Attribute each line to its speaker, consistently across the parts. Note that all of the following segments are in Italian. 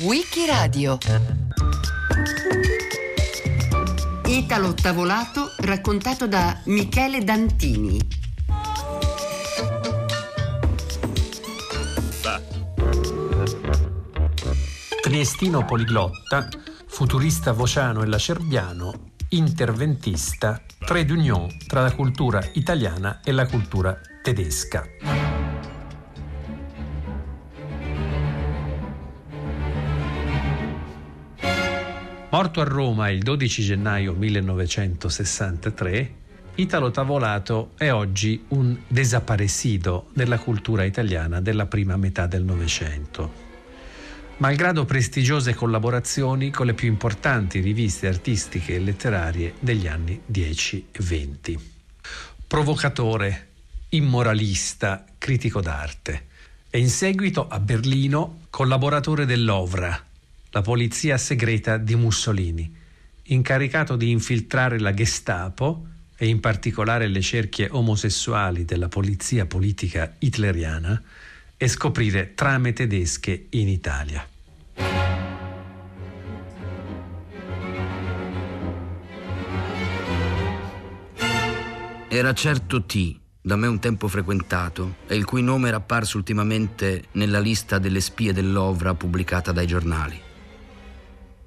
Speaker 1: Wikiradio Italo Tavolato raccontato da Michele Dantini
Speaker 2: Triestino poliglotta, futurista vociano e lacerbiano, interventista, trade d'union tra la cultura italiana e la cultura tedesca. Morto a Roma il 12 gennaio 1963, Italo Tavolato è oggi un desaparecido della cultura italiana della prima metà del Novecento. Malgrado prestigiose collaborazioni con le più importanti riviste artistiche e letterarie degli anni 10 e 20. Provocatore, immoralista, critico d'arte e in seguito a Berlino collaboratore dell'Ovra, la polizia segreta di Mussolini, incaricato di infiltrare la Gestapo e in particolare le cerchie omosessuali della polizia politica hitleriana e scoprire trame tedesche in Italia.
Speaker 3: Era certo T, da me un tempo frequentato, e il cui nome era apparso ultimamente nella lista delle spie dell'Ovra pubblicata dai giornali.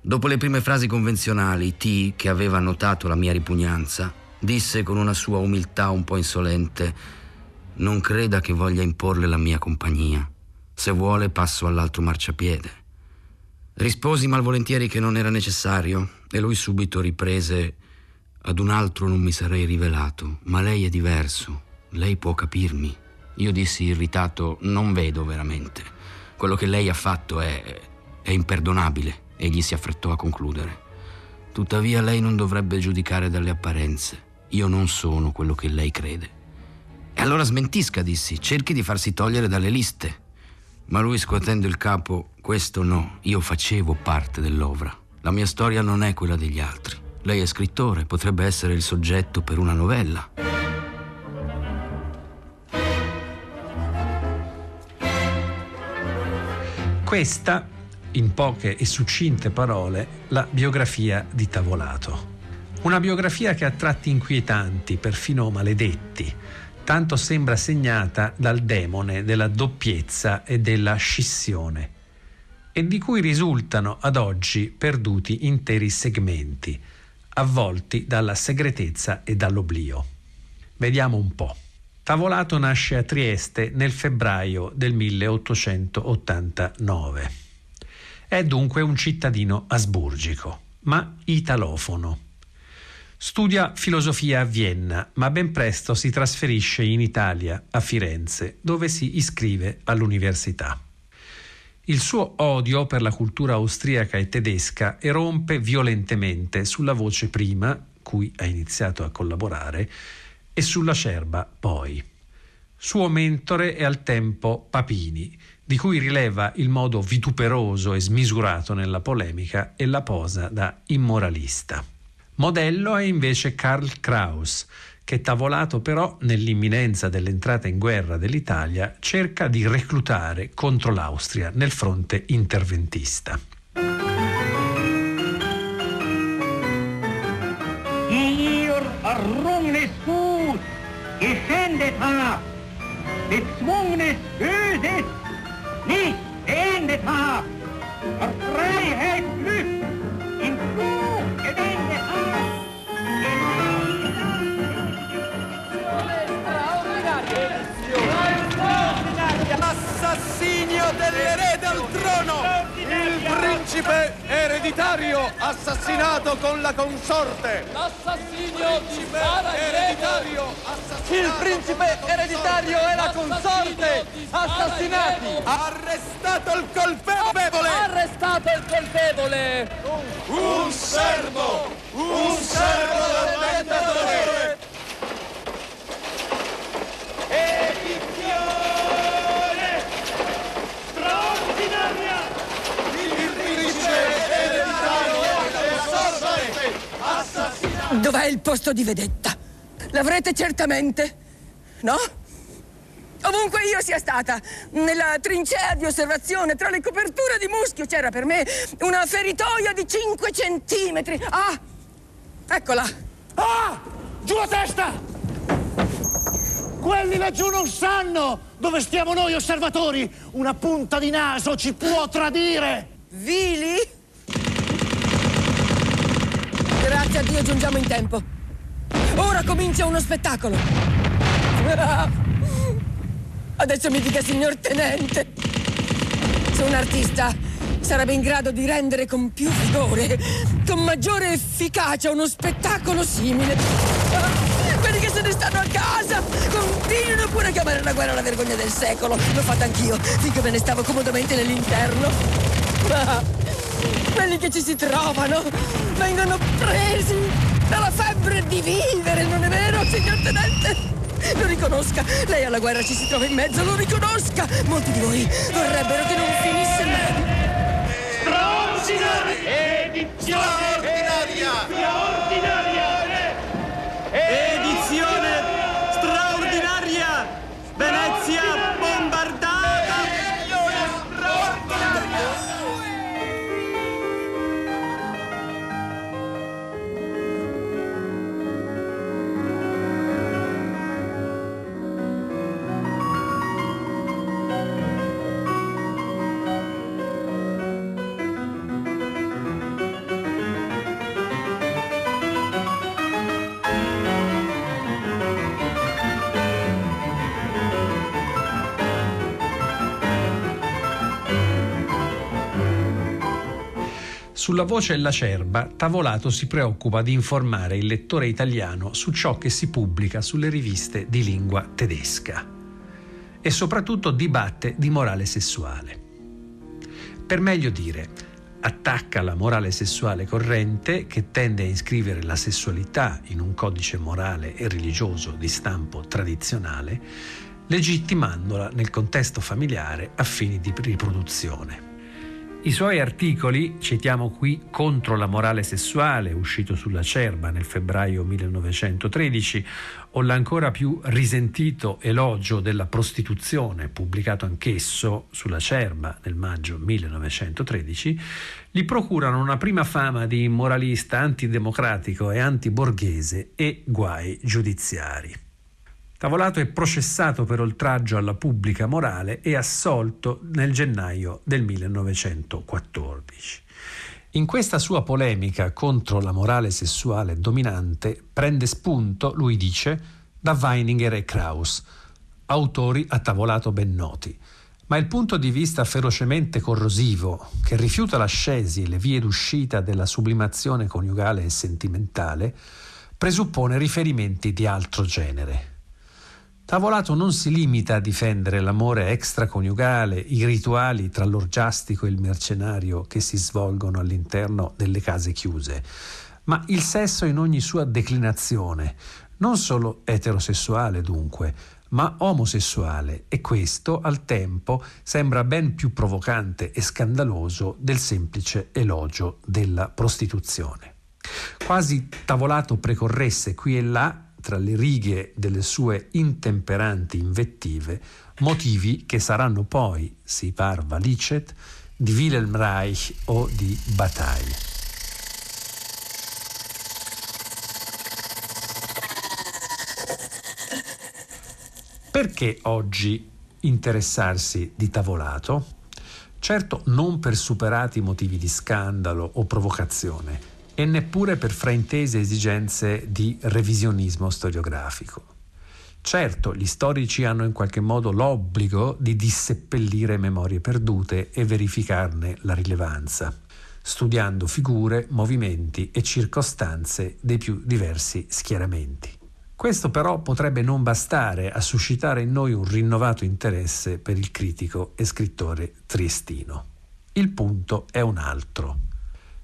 Speaker 3: Dopo le prime frasi convenzionali, T, che aveva notato la mia ripugnanza, disse con una sua umiltà un po' insolente: Non creda che voglia imporle la mia compagnia. Se vuole, passo all'altro marciapiede. Risposi malvolentieri che non era necessario, e lui subito riprese ad un altro non mi sarei rivelato, ma lei è diverso. Lei può capirmi. Io dissi irritato, non vedo veramente. Quello che lei ha fatto è... è imperdonabile. Egli si affrettò a concludere. Tuttavia lei non dovrebbe giudicare dalle apparenze. Io non sono quello che lei crede. E allora smentisca, dissi, cerchi di farsi togliere dalle liste. Ma lui scuotendo il capo, questo no, io facevo parte dell'ovra. La mia storia non è quella degli altri. Lei è scrittore, potrebbe essere il soggetto per una novella.
Speaker 2: Questa, in poche e succinte parole, la biografia di Tavolato. Una biografia che ha tratti inquietanti, perfino maledetti, tanto sembra segnata dal demone della doppiezza e della scissione, e di cui risultano ad oggi perduti interi segmenti, avvolti dalla segretezza e dall'oblio. Vediamo un po'. Tavolato nasce a Trieste nel febbraio del 1889. È dunque un cittadino asburgico, ma italofono. Studia filosofia a Vienna, ma ben presto si trasferisce in Italia, a Firenze, dove si iscrive all'università. Il suo odio per la cultura austriaca e tedesca erompe violentemente sulla voce prima, cui ha iniziato a collaborare, e sulla cerba poi. Suo mentore è al tempo Papini, di cui rileva il modo vituperoso e smisurato nella polemica e la posa da immoralista. Modello è invece Karl Kraus, che tavolato però nell'imminenza dell'entrata in guerra dell'Italia cerca di reclutare contro l'Austria nel fronte interventista.
Speaker 4: Ihr errungenes Gut geschändet habt, bezwungenes Böses nicht beendet habt, der Freiheit Glück in Fluch gewendet habt,
Speaker 5: Assassinio dell'erede al trono! Principe ereditario assassinato con la consorte!
Speaker 6: L'assassinio di
Speaker 5: Ereditario assassinato!
Speaker 6: Il principe ereditario e la consorte assassinati!
Speaker 5: Arrestato il colpevole!
Speaker 6: Arrestato il colpevole!
Speaker 5: Un servo! Un servo del dittatore! Edizione straordinaria! Il principe ereditario e la consorte assassinato!
Speaker 7: Dov'è il posto di vedetta? L'avrete certamente, no? Ovunque io sia stata, nella trincea di osservazione tra le coperture di muschio c'era per me una feritoia di 5 centimetri. Ah, eccola.
Speaker 8: Ah, giù la testa! Quelli laggiù non sanno dove stiamo noi osservatori. Una punta di naso ci può tradire.
Speaker 7: Vili? Grazie a Dio giungiamo in tempo. Ora comincia uno spettacolo. Adesso mi dica, signor tenente, se un artista sarebbe in grado di rendere con più vigore, con maggiore efficacia uno spettacolo simile. Quelli che se ne stanno a casa continuano pure a chiamare la guerra la vergogna del secolo. L'ho fatta anch'io, finché me ne stavo comodamente nell'interno. Quelli che ci si trovano vengono presi dalla febbre di vivere, non è vero, signor tenente? Lo riconosca, lei alla guerra ci si trova in mezzo, lo riconosca! Molti di voi vorrebbero che non finisse mai.
Speaker 4: Straordinaria! Edizione!
Speaker 5: Straordinaria!
Speaker 2: Sulla voce Lacerba, Tavolato si preoccupa di informare il lettore italiano su ciò che si pubblica sulle riviste di lingua tedesca e soprattutto dibatte di morale sessuale. Per meglio dire, attacca la morale sessuale corrente che tende a iscrivere la sessualità in un codice morale e religioso di stampo tradizionale, legittimandola nel contesto familiare a fini di riproduzione. I suoi articoli, citiamo qui Contro la morale sessuale, uscito sulla Cerba nel febbraio 1913, o l'ancora più risentito Elogio della prostituzione, pubblicato anch'esso sulla Cerba nel maggio 1913, gli procurano una prima fama di immoralista antidemocratico e antiborghese e guai giudiziari. Tavolato è processato per oltraggio alla pubblica morale e assolto nel gennaio del 1914. In questa sua polemica contro la morale sessuale dominante prende spunto, lui dice, da Weininger e Krauss, autori a tavolato ben noti. Ma il punto di vista ferocemente corrosivo, che rifiuta l'ascesi e le vie d'uscita della sublimazione coniugale e sentimentale, presuppone riferimenti di altro genere. Tavolato non si limita a difendere l'amore extraconiugale, i rituali tra l'orgiastico e il mercenario che si svolgono all'interno delle case chiuse, ma il sesso in ogni sua declinazione, non solo eterosessuale dunque, ma omosessuale e questo al tempo sembra ben più provocante e scandaloso del semplice elogio della prostituzione. Quasi Tavolato precorresse qui e là tra le righe delle sue intemperanti invettive motivi che saranno poi, si parva licet, di Wilhelm Reich o di Bataille. Perché oggi interessarsi di tavolato? Certo non per superati motivi di scandalo o provocazione, e neppure per fraintese esigenze di revisionismo storiografico. Certo, gli storici hanno in qualche modo l'obbligo di disseppellire memorie perdute e verificarne la rilevanza, studiando figure, movimenti e circostanze dei più diversi schieramenti. Questo però potrebbe non bastare a suscitare in noi un rinnovato interesse per il critico e scrittore triestino. Il punto è un altro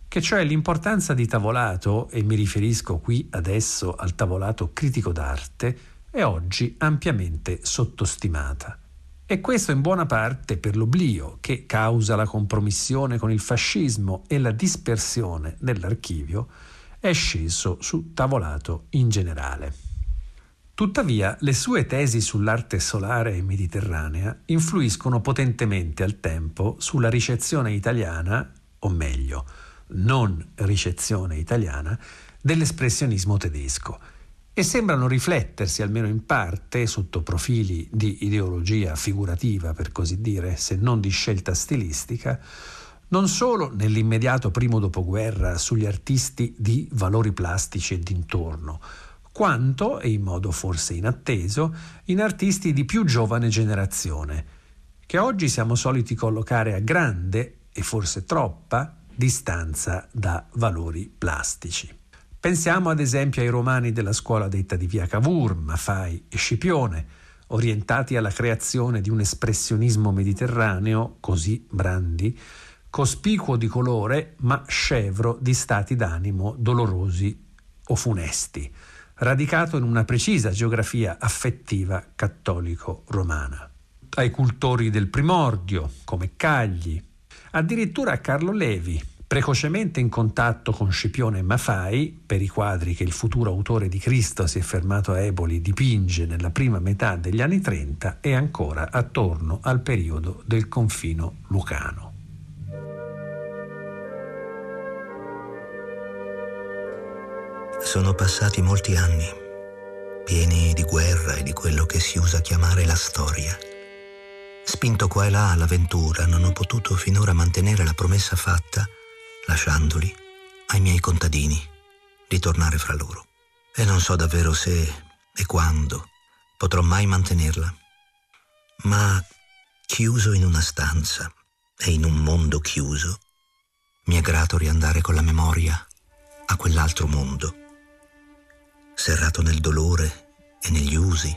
Speaker 2: che cioè l'importanza di tavolato, e mi riferisco qui adesso al tavolato critico d'arte, è oggi ampiamente sottostimata. E questo in buona parte per l'oblio che causa la compromissione con il fascismo e la dispersione dell'archivio è sceso su tavolato in generale. Tuttavia, le sue tesi sull'arte solare e mediterranea influiscono potentemente al tempo sulla ricezione italiana, o meglio, non ricezione italiana, dell'espressionismo tedesco. E sembrano riflettersi almeno in parte sotto profili di ideologia figurativa, per così dire, se non di scelta stilistica, non solo nell'immediato primo dopoguerra sugli artisti di valori plastici e d'intorno, quanto, e in modo forse inatteso, in artisti di più giovane generazione, che oggi siamo soliti collocare a grande, e forse troppa, distanza da valori plastici. Pensiamo ad esempio ai romani della scuola detta di via Cavour, Maffei e Scipione, orientati alla creazione di un espressionismo mediterraneo, così brandi, cospicuo di colore ma scevro di stati d'animo dolorosi o funesti, radicato in una precisa geografia affettiva cattolico-romana. Ai cultori del primordio, come Cagli, addirittura Carlo Levi, precocemente in contatto con Scipione Mafai, per i quadri che il futuro autore di Cristo si è fermato a Eboli dipinge nella prima metà degli anni 30 e ancora attorno al periodo del confino lucano.
Speaker 9: Sono passati molti anni, pieni di guerra e di quello che si usa chiamare la storia. Spinto qua e là all'avventura, non ho potuto finora mantenere la promessa fatta lasciandoli ai miei contadini di tornare fra loro. E non so davvero se e quando potrò mai mantenerla. Ma chiuso in una stanza e in un mondo chiuso, mi è grato riandare con la memoria a quell'altro mondo, serrato nel dolore e negli usi,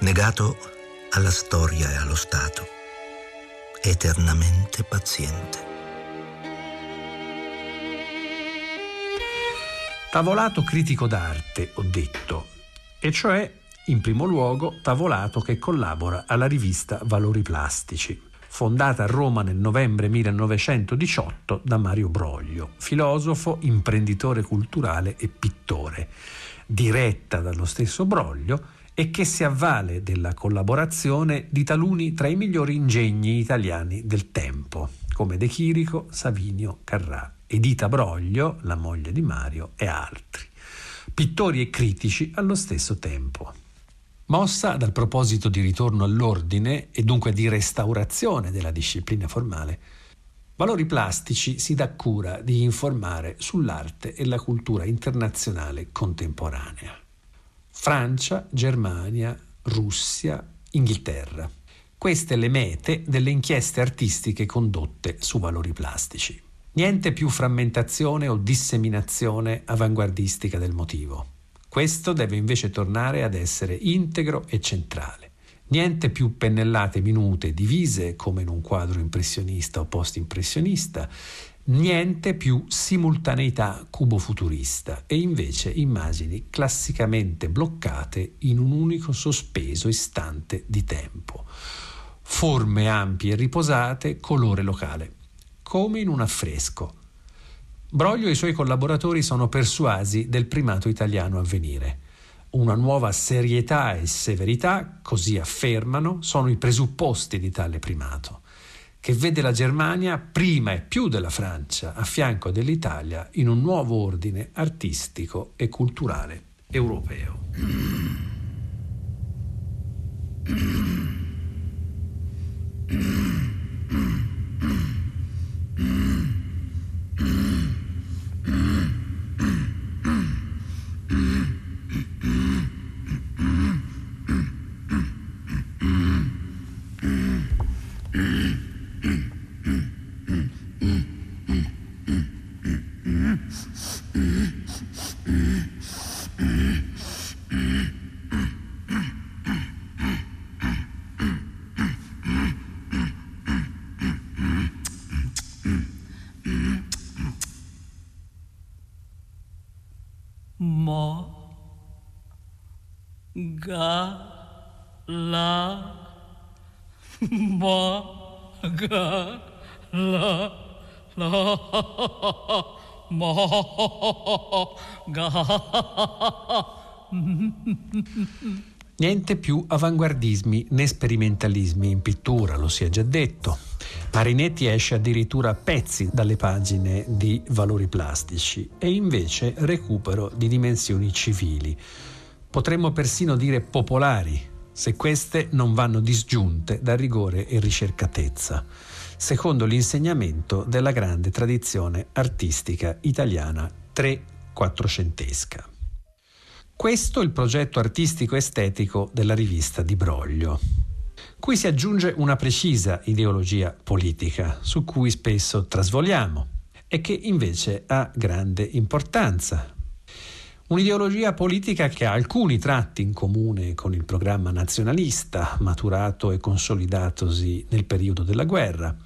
Speaker 9: negato alla storia e allo Stato, eternamente paziente.
Speaker 2: Tavolato critico d'arte, ho detto, e cioè, in primo luogo, tavolato che collabora alla rivista Valori Plastici, fondata a Roma nel novembre 1918 da Mario Broglio, filosofo, imprenditore culturale e pittore, diretta dallo stesso Broglio e che si avvale della collaborazione di taluni tra i migliori ingegni italiani del tempo, come De Chirico, Savinio, Carrà Edita Broglio, la moglie di Mario, e altri, pittori e critici allo stesso tempo. Mossa dal proposito di ritorno all'ordine e dunque di restaurazione della disciplina formale, Valori Plastici si dà cura di informare sull'arte e la cultura internazionale contemporanea. Francia, Germania, Russia, Inghilterra. Queste le mete delle inchieste artistiche condotte su valori plastici. Niente più frammentazione o disseminazione avanguardistica del motivo. Questo deve invece tornare ad essere integro e centrale. Niente più pennellate minute divise come in un quadro impressionista o post-impressionista, niente più simultaneità cubo-futurista e invece immagini classicamente bloccate in un unico sospeso istante di tempo. Forme ampie e riposate, colore locale come in un affresco. Broglio e i suoi collaboratori sono persuasi del primato italiano a venire. Una nuova serietà e severità, così affermano, sono i presupposti di tale primato, che vede la Germania prima e più della Francia a fianco dell'Italia in un nuovo ordine artistico e culturale europeo.
Speaker 10: Ga
Speaker 2: Niente più avanguardismi né sperimentalismi in pittura, lo si è già detto. Marinetti esce addirittura a pezzi dalle pagine di valori plastici e invece recupero di dimensioni civili. Potremmo persino dire popolari, se queste non vanno disgiunte da rigore e ricercatezza, secondo l'insegnamento della grande tradizione artistica italiana tre-quattrocentesca. Questo è il progetto artistico-estetico della rivista di Broglio. Qui si aggiunge una precisa ideologia politica, su cui spesso trasvoliamo, e che invece ha grande importanza. Un'ideologia politica che ha alcuni tratti in comune con il programma nazionalista, maturato e consolidatosi nel periodo della guerra,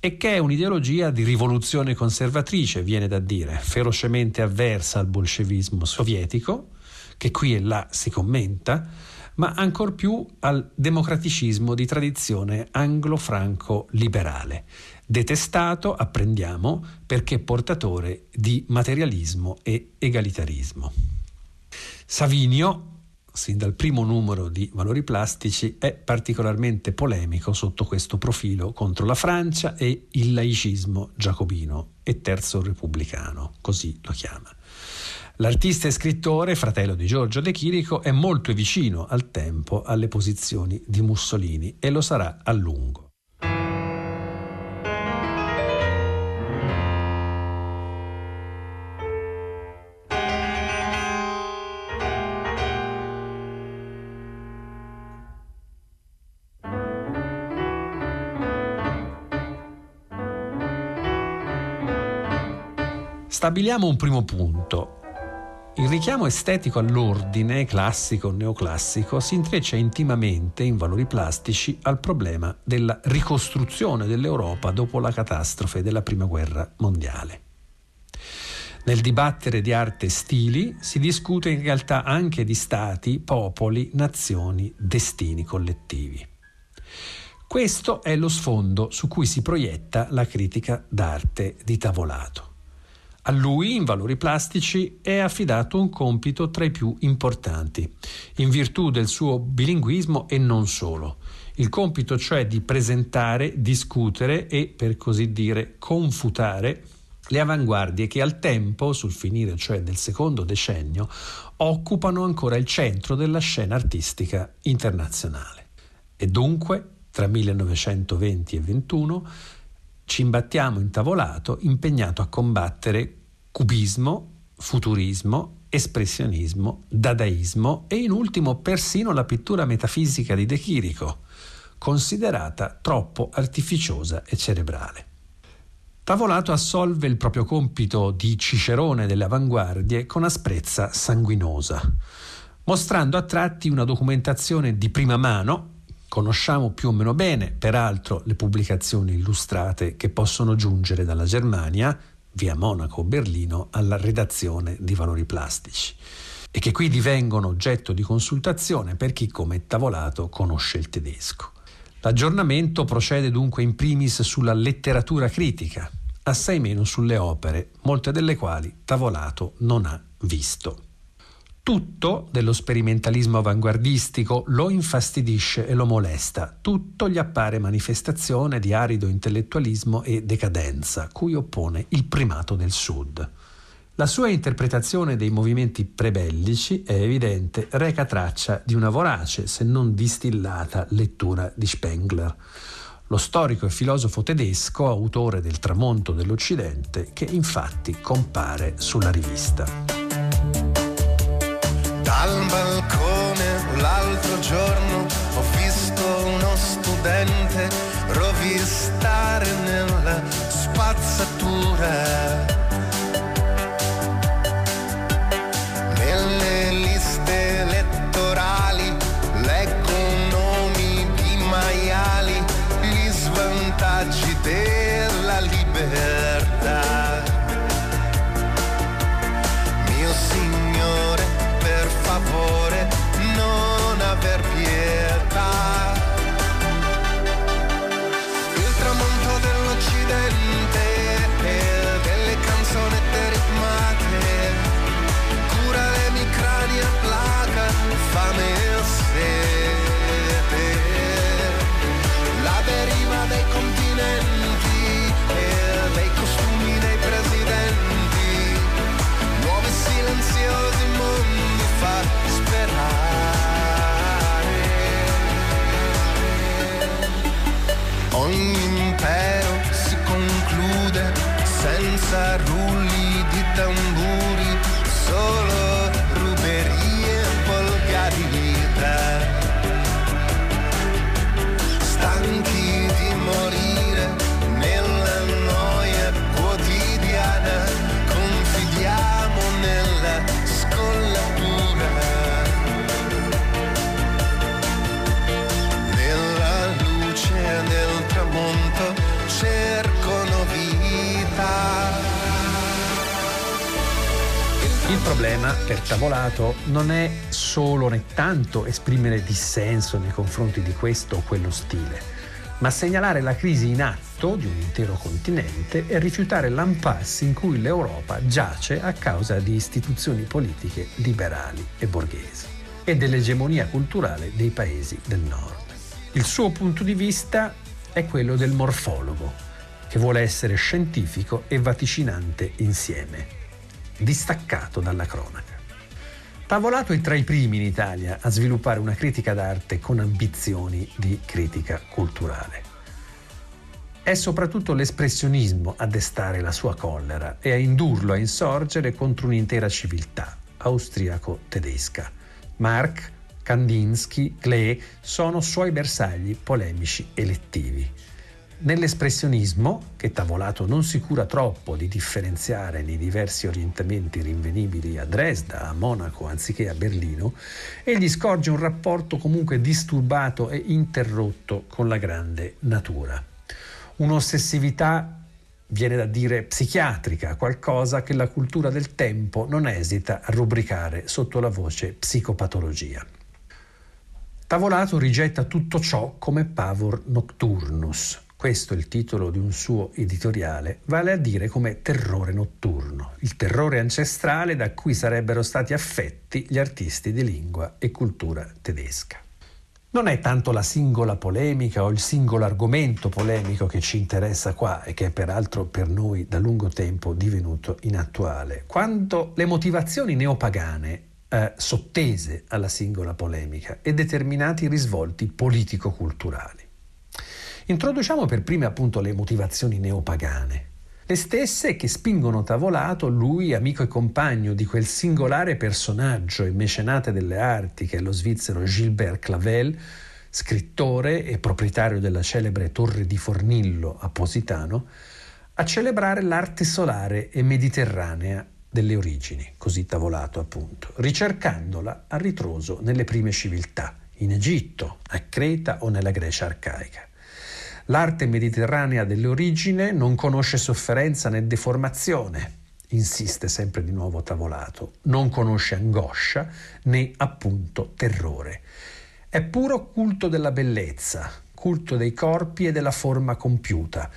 Speaker 2: e che è un'ideologia di rivoluzione conservatrice, viene da dire, ferocemente avversa al bolscevismo sovietico, che qui e là si commenta, ma ancor più al democraticismo di tradizione anglo-franco-liberale, detestato, apprendiamo, perché portatore di materialismo e egalitarismo. Savinio, sin dal primo numero di Valori Plastici, è particolarmente polemico sotto questo profilo contro la Francia e il laicismo giacobino e terzo repubblicano, così lo chiama. L'artista e scrittore, fratello di Giorgio De Chirico, è molto vicino al tempo alle posizioni di Mussolini e lo sarà a lungo. Stabiliamo un primo punto. Il richiamo estetico all'ordine classico o neoclassico si intreccia intimamente in valori plastici al problema della ricostruzione dell'Europa dopo la catastrofe della Prima Guerra Mondiale. Nel dibattere di arte e stili si discute in realtà anche di stati, popoli, nazioni, destini collettivi. Questo è lo sfondo su cui si proietta la critica d'arte di Tavolato. A lui, in valori plastici, è affidato un compito tra i più importanti, in virtù del suo bilinguismo e non solo. Il compito cioè di presentare, discutere e, per così dire, confutare le avanguardie che al tempo, sul finire cioè del secondo decennio, occupano ancora il centro della scena artistica internazionale. E dunque, tra 1920 e 21, ci imbattiamo in tavolato impegnato a combattere cubismo, futurismo, espressionismo, dadaismo e in ultimo persino la pittura metafisica di De Chirico, considerata troppo artificiosa e cerebrale. Tavolato assolve il proprio compito di cicerone delle avanguardie con asprezza sanguinosa, mostrando a tratti una documentazione di prima mano Conosciamo più o meno bene, peraltro, le pubblicazioni illustrate che possono giungere dalla Germania, via Monaco o Berlino, alla redazione di valori plastici e che qui divengono oggetto di consultazione per chi come tavolato conosce il tedesco. L'aggiornamento procede dunque in primis sulla letteratura critica, assai meno sulle opere, molte delle quali Tavolato non ha visto. Tutto dello sperimentalismo avanguardistico lo infastidisce e lo molesta, tutto gli appare manifestazione di arido intellettualismo e decadenza, cui oppone il primato del Sud. La sua interpretazione dei movimenti prebellici, è evidente, reca traccia di una vorace, se non distillata, lettura di Spengler, lo storico e filosofo tedesco, autore del tramonto dell'Occidente, che infatti compare sulla rivista.
Speaker 10: Dal balcone l'altro giorno ho visto uno studente rovistare nella spazzatura. Senza rulli di tamburi,
Speaker 2: per Tavolato non è solo né tanto esprimere dissenso nei confronti di questo o quello stile, ma segnalare la crisi in atto di un intero continente e rifiutare l'impasse in cui l'Europa giace a causa di istituzioni politiche liberali e borghesi e dell'egemonia culturale dei paesi del nord. Il suo punto di vista è quello del morfologo, che vuole essere scientifico e vaticinante insieme distaccato dalla cronaca. Tavolato è tra i primi in Italia a sviluppare una critica d'arte con ambizioni di critica culturale. È soprattutto l'espressionismo a destare la sua collera e a indurlo a insorgere contro un'intera civiltà austriaco-tedesca. Marx, Kandinsky, Klee sono suoi bersagli polemici elettivi. Nell'espressionismo, che Tavolato non si cura troppo di differenziare nei diversi orientamenti rinvenibili a Dresda, a Monaco, anziché a Berlino, egli scorge un rapporto comunque disturbato e interrotto con la grande natura. Un'ossessività, viene da dire, psichiatrica, qualcosa che la cultura del tempo non esita a rubricare sotto la voce psicopatologia. Tavolato rigetta tutto ciò come pavor nocturnus, questo è il titolo di un suo editoriale, vale a dire come terrore notturno, il terrore ancestrale da cui sarebbero stati affetti gli artisti di lingua e cultura tedesca. Non è tanto la singola polemica o il singolo argomento polemico che ci interessa qua e che è peraltro per noi da lungo tempo divenuto inattuale, quanto le motivazioni neopagane eh, sottese alla singola polemica e determinati risvolti politico-culturali. Introduciamo per prime appunto le motivazioni neopagane, le stesse che spingono Tavolato, lui amico e compagno di quel singolare personaggio e mecenate delle arti che è lo svizzero Gilbert Clavel, scrittore e proprietario della celebre Torre di Fornillo a Positano, a celebrare l'arte solare e mediterranea delle origini, così Tavolato appunto, ricercandola a ritroso nelle prime civiltà, in Egitto, a Creta o nella Grecia arcaica. L'arte mediterranea dell'origine non conosce sofferenza né deformazione, insiste sempre di nuovo Tavolato, non conosce angoscia né appunto terrore. È puro culto della bellezza, culto dei corpi e della forma compiuta,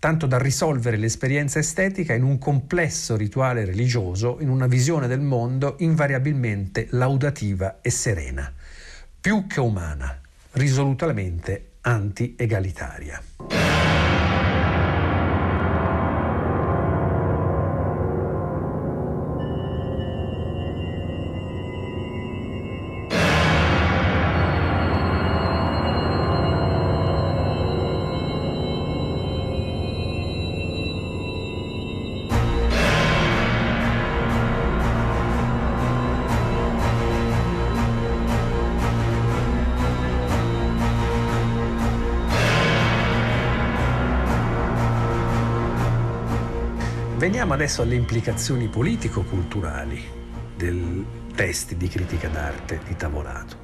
Speaker 2: tanto da risolvere l'esperienza estetica in un complesso rituale religioso, in una visione del mondo invariabilmente laudativa e serena, più che umana, risolutamente anti-egalitaria. Veniamo adesso alle implicazioni politico-culturali dei testi di critica d'arte di Tavolato.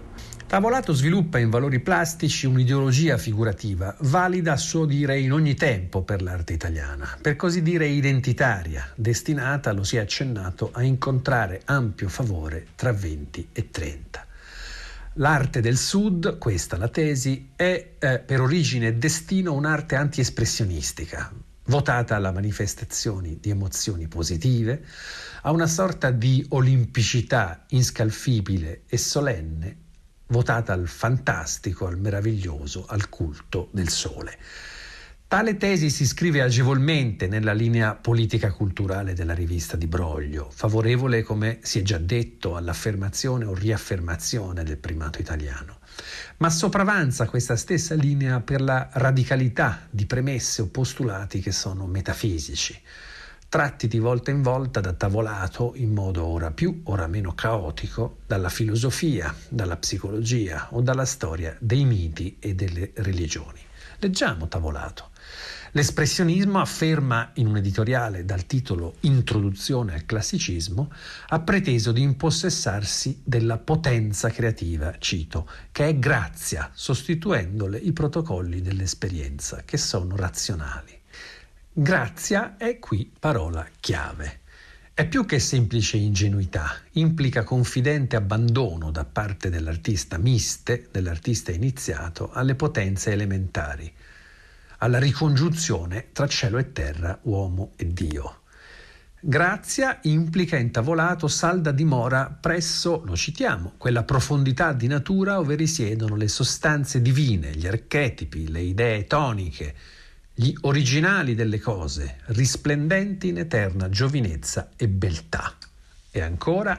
Speaker 2: Tavolato sviluppa in valori plastici un'ideologia figurativa valida a suo dire in ogni tempo per l'arte italiana, per così dire identitaria, destinata, lo si è accennato, a incontrare ampio favore tra 20 e 30. L'arte del Sud, questa la tesi, è eh, per origine e destino un'arte anti-espressionistica, votata alla manifestazioni di emozioni positive, a una sorta di olimpicità inscalfibile e solenne, votata al fantastico, al meraviglioso, al culto del sole. Tale tesi si iscrive agevolmente nella linea politica culturale della rivista di Broglio, favorevole, come si è già detto, all'affermazione o riaffermazione del primato italiano. Ma sopravanza questa stessa linea per la radicalità di premesse o postulati che sono metafisici, tratti di volta in volta da tavolato in modo ora più, ora meno caotico, dalla filosofia, dalla psicologia o dalla storia dei miti e delle religioni. Leggiamo tavolato. L'espressionismo afferma in un editoriale dal titolo Introduzione al classicismo, ha preteso di impossessarsi della potenza creativa, cito, che è grazia, sostituendole i protocolli dell'esperienza, che sono razionali. Grazia è qui parola chiave. È più che semplice ingenuità, implica confidente abbandono da parte dell'artista miste, dell'artista iniziato, alle potenze elementari alla ricongiunzione tra cielo e terra, uomo e Dio. Grazia implica intavolato salda dimora presso, lo citiamo, quella profondità di natura dove risiedono le sostanze divine, gli archetipi, le idee toniche, gli originali delle cose, risplendenti in eterna giovinezza e beltà. E ancora,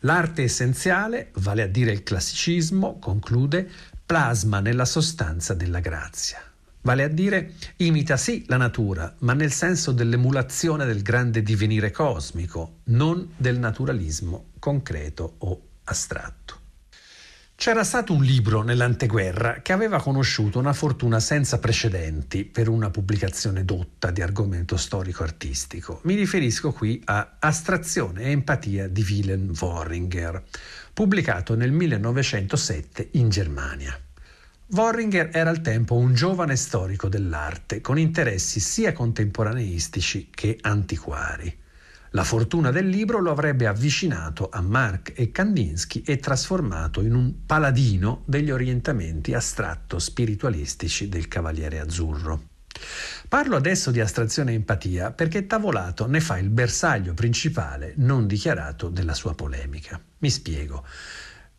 Speaker 2: l'arte essenziale, vale a dire il classicismo, conclude, plasma nella sostanza della grazia. Vale a dire, imita sì la natura, ma nel senso dell'emulazione del grande divenire cosmico, non del naturalismo concreto o astratto. C'era stato un libro nell'anteguerra che aveva conosciuto una fortuna senza precedenti per una pubblicazione dotta di argomento storico-artistico. Mi riferisco qui a Astrazione e empatia di Wilhelm Worringer, pubblicato nel 1907 in Germania. Worringer era al tempo un giovane storico dell'arte con interessi sia contemporaneistici che antiquari. La fortuna del libro lo avrebbe avvicinato a Mark e Kandinsky e trasformato in un paladino degli orientamenti astratto-spiritualistici del Cavaliere Azzurro. Parlo adesso di astrazione e empatia perché Tavolato ne fa il bersaglio principale non dichiarato della sua polemica. Mi spiego.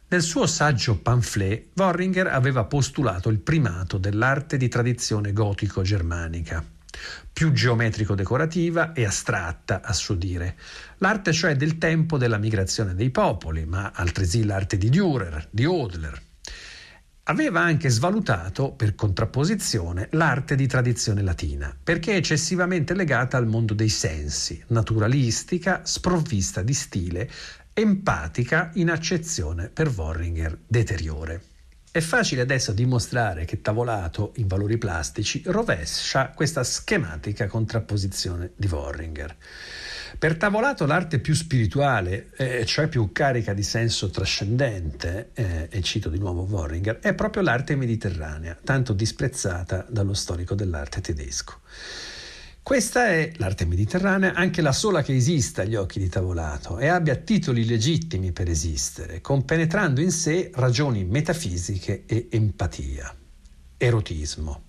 Speaker 2: Nel suo saggio pamphlet, Worringer aveva postulato il primato dell'arte di tradizione gotico-germanica, più geometrico-decorativa e astratta, a suo dire. L'arte cioè del tempo della migrazione dei popoli, ma altresì l'arte di Dürer, di Hodler. Aveva anche svalutato, per contrapposizione, l'arte di tradizione latina, perché eccessivamente legata al mondo dei sensi, naturalistica, sprovvista di stile empatica in accezione per Worringer deteriore. È facile adesso dimostrare che Tavolato in valori plastici rovescia questa schematica contrapposizione di Worringer. Per Tavolato l'arte più spirituale, eh, cioè più carica di senso trascendente, eh, e cito di nuovo Worringer, è proprio l'arte mediterranea, tanto disprezzata dallo storico dell'arte tedesco. Questa è l'arte mediterranea, anche la sola che esista agli occhi di Tavolato e abbia titoli legittimi per esistere, compenetrando in sé ragioni metafisiche e empatia. Erotismo.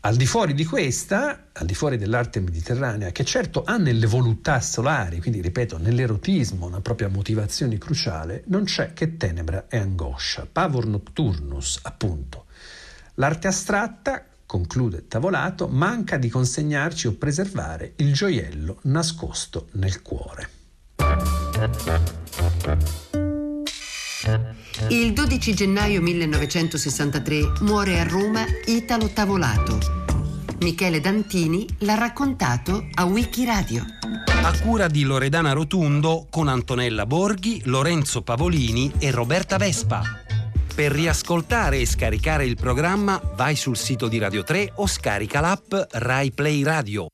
Speaker 2: Al di fuori di questa, al di fuori dell'arte mediterranea, che certo ha nelle voluttà solari, quindi ripeto, nell'erotismo una propria motivazione cruciale, non c'è che tenebra e angoscia, pavor nocturnus, appunto. L'arte astratta conclude Tavolato, manca di consegnarci o preservare il gioiello nascosto nel cuore.
Speaker 1: Il 12 gennaio 1963 muore a Roma Italo Tavolato. Michele Dantini l'ha raccontato a Wikiradio.
Speaker 11: A cura di Loredana Rotundo con Antonella Borghi, Lorenzo Pavolini e Roberta Vespa. Per riascoltare e scaricare il programma vai sul sito di Radio 3 o scarica l'app Rai Play Radio.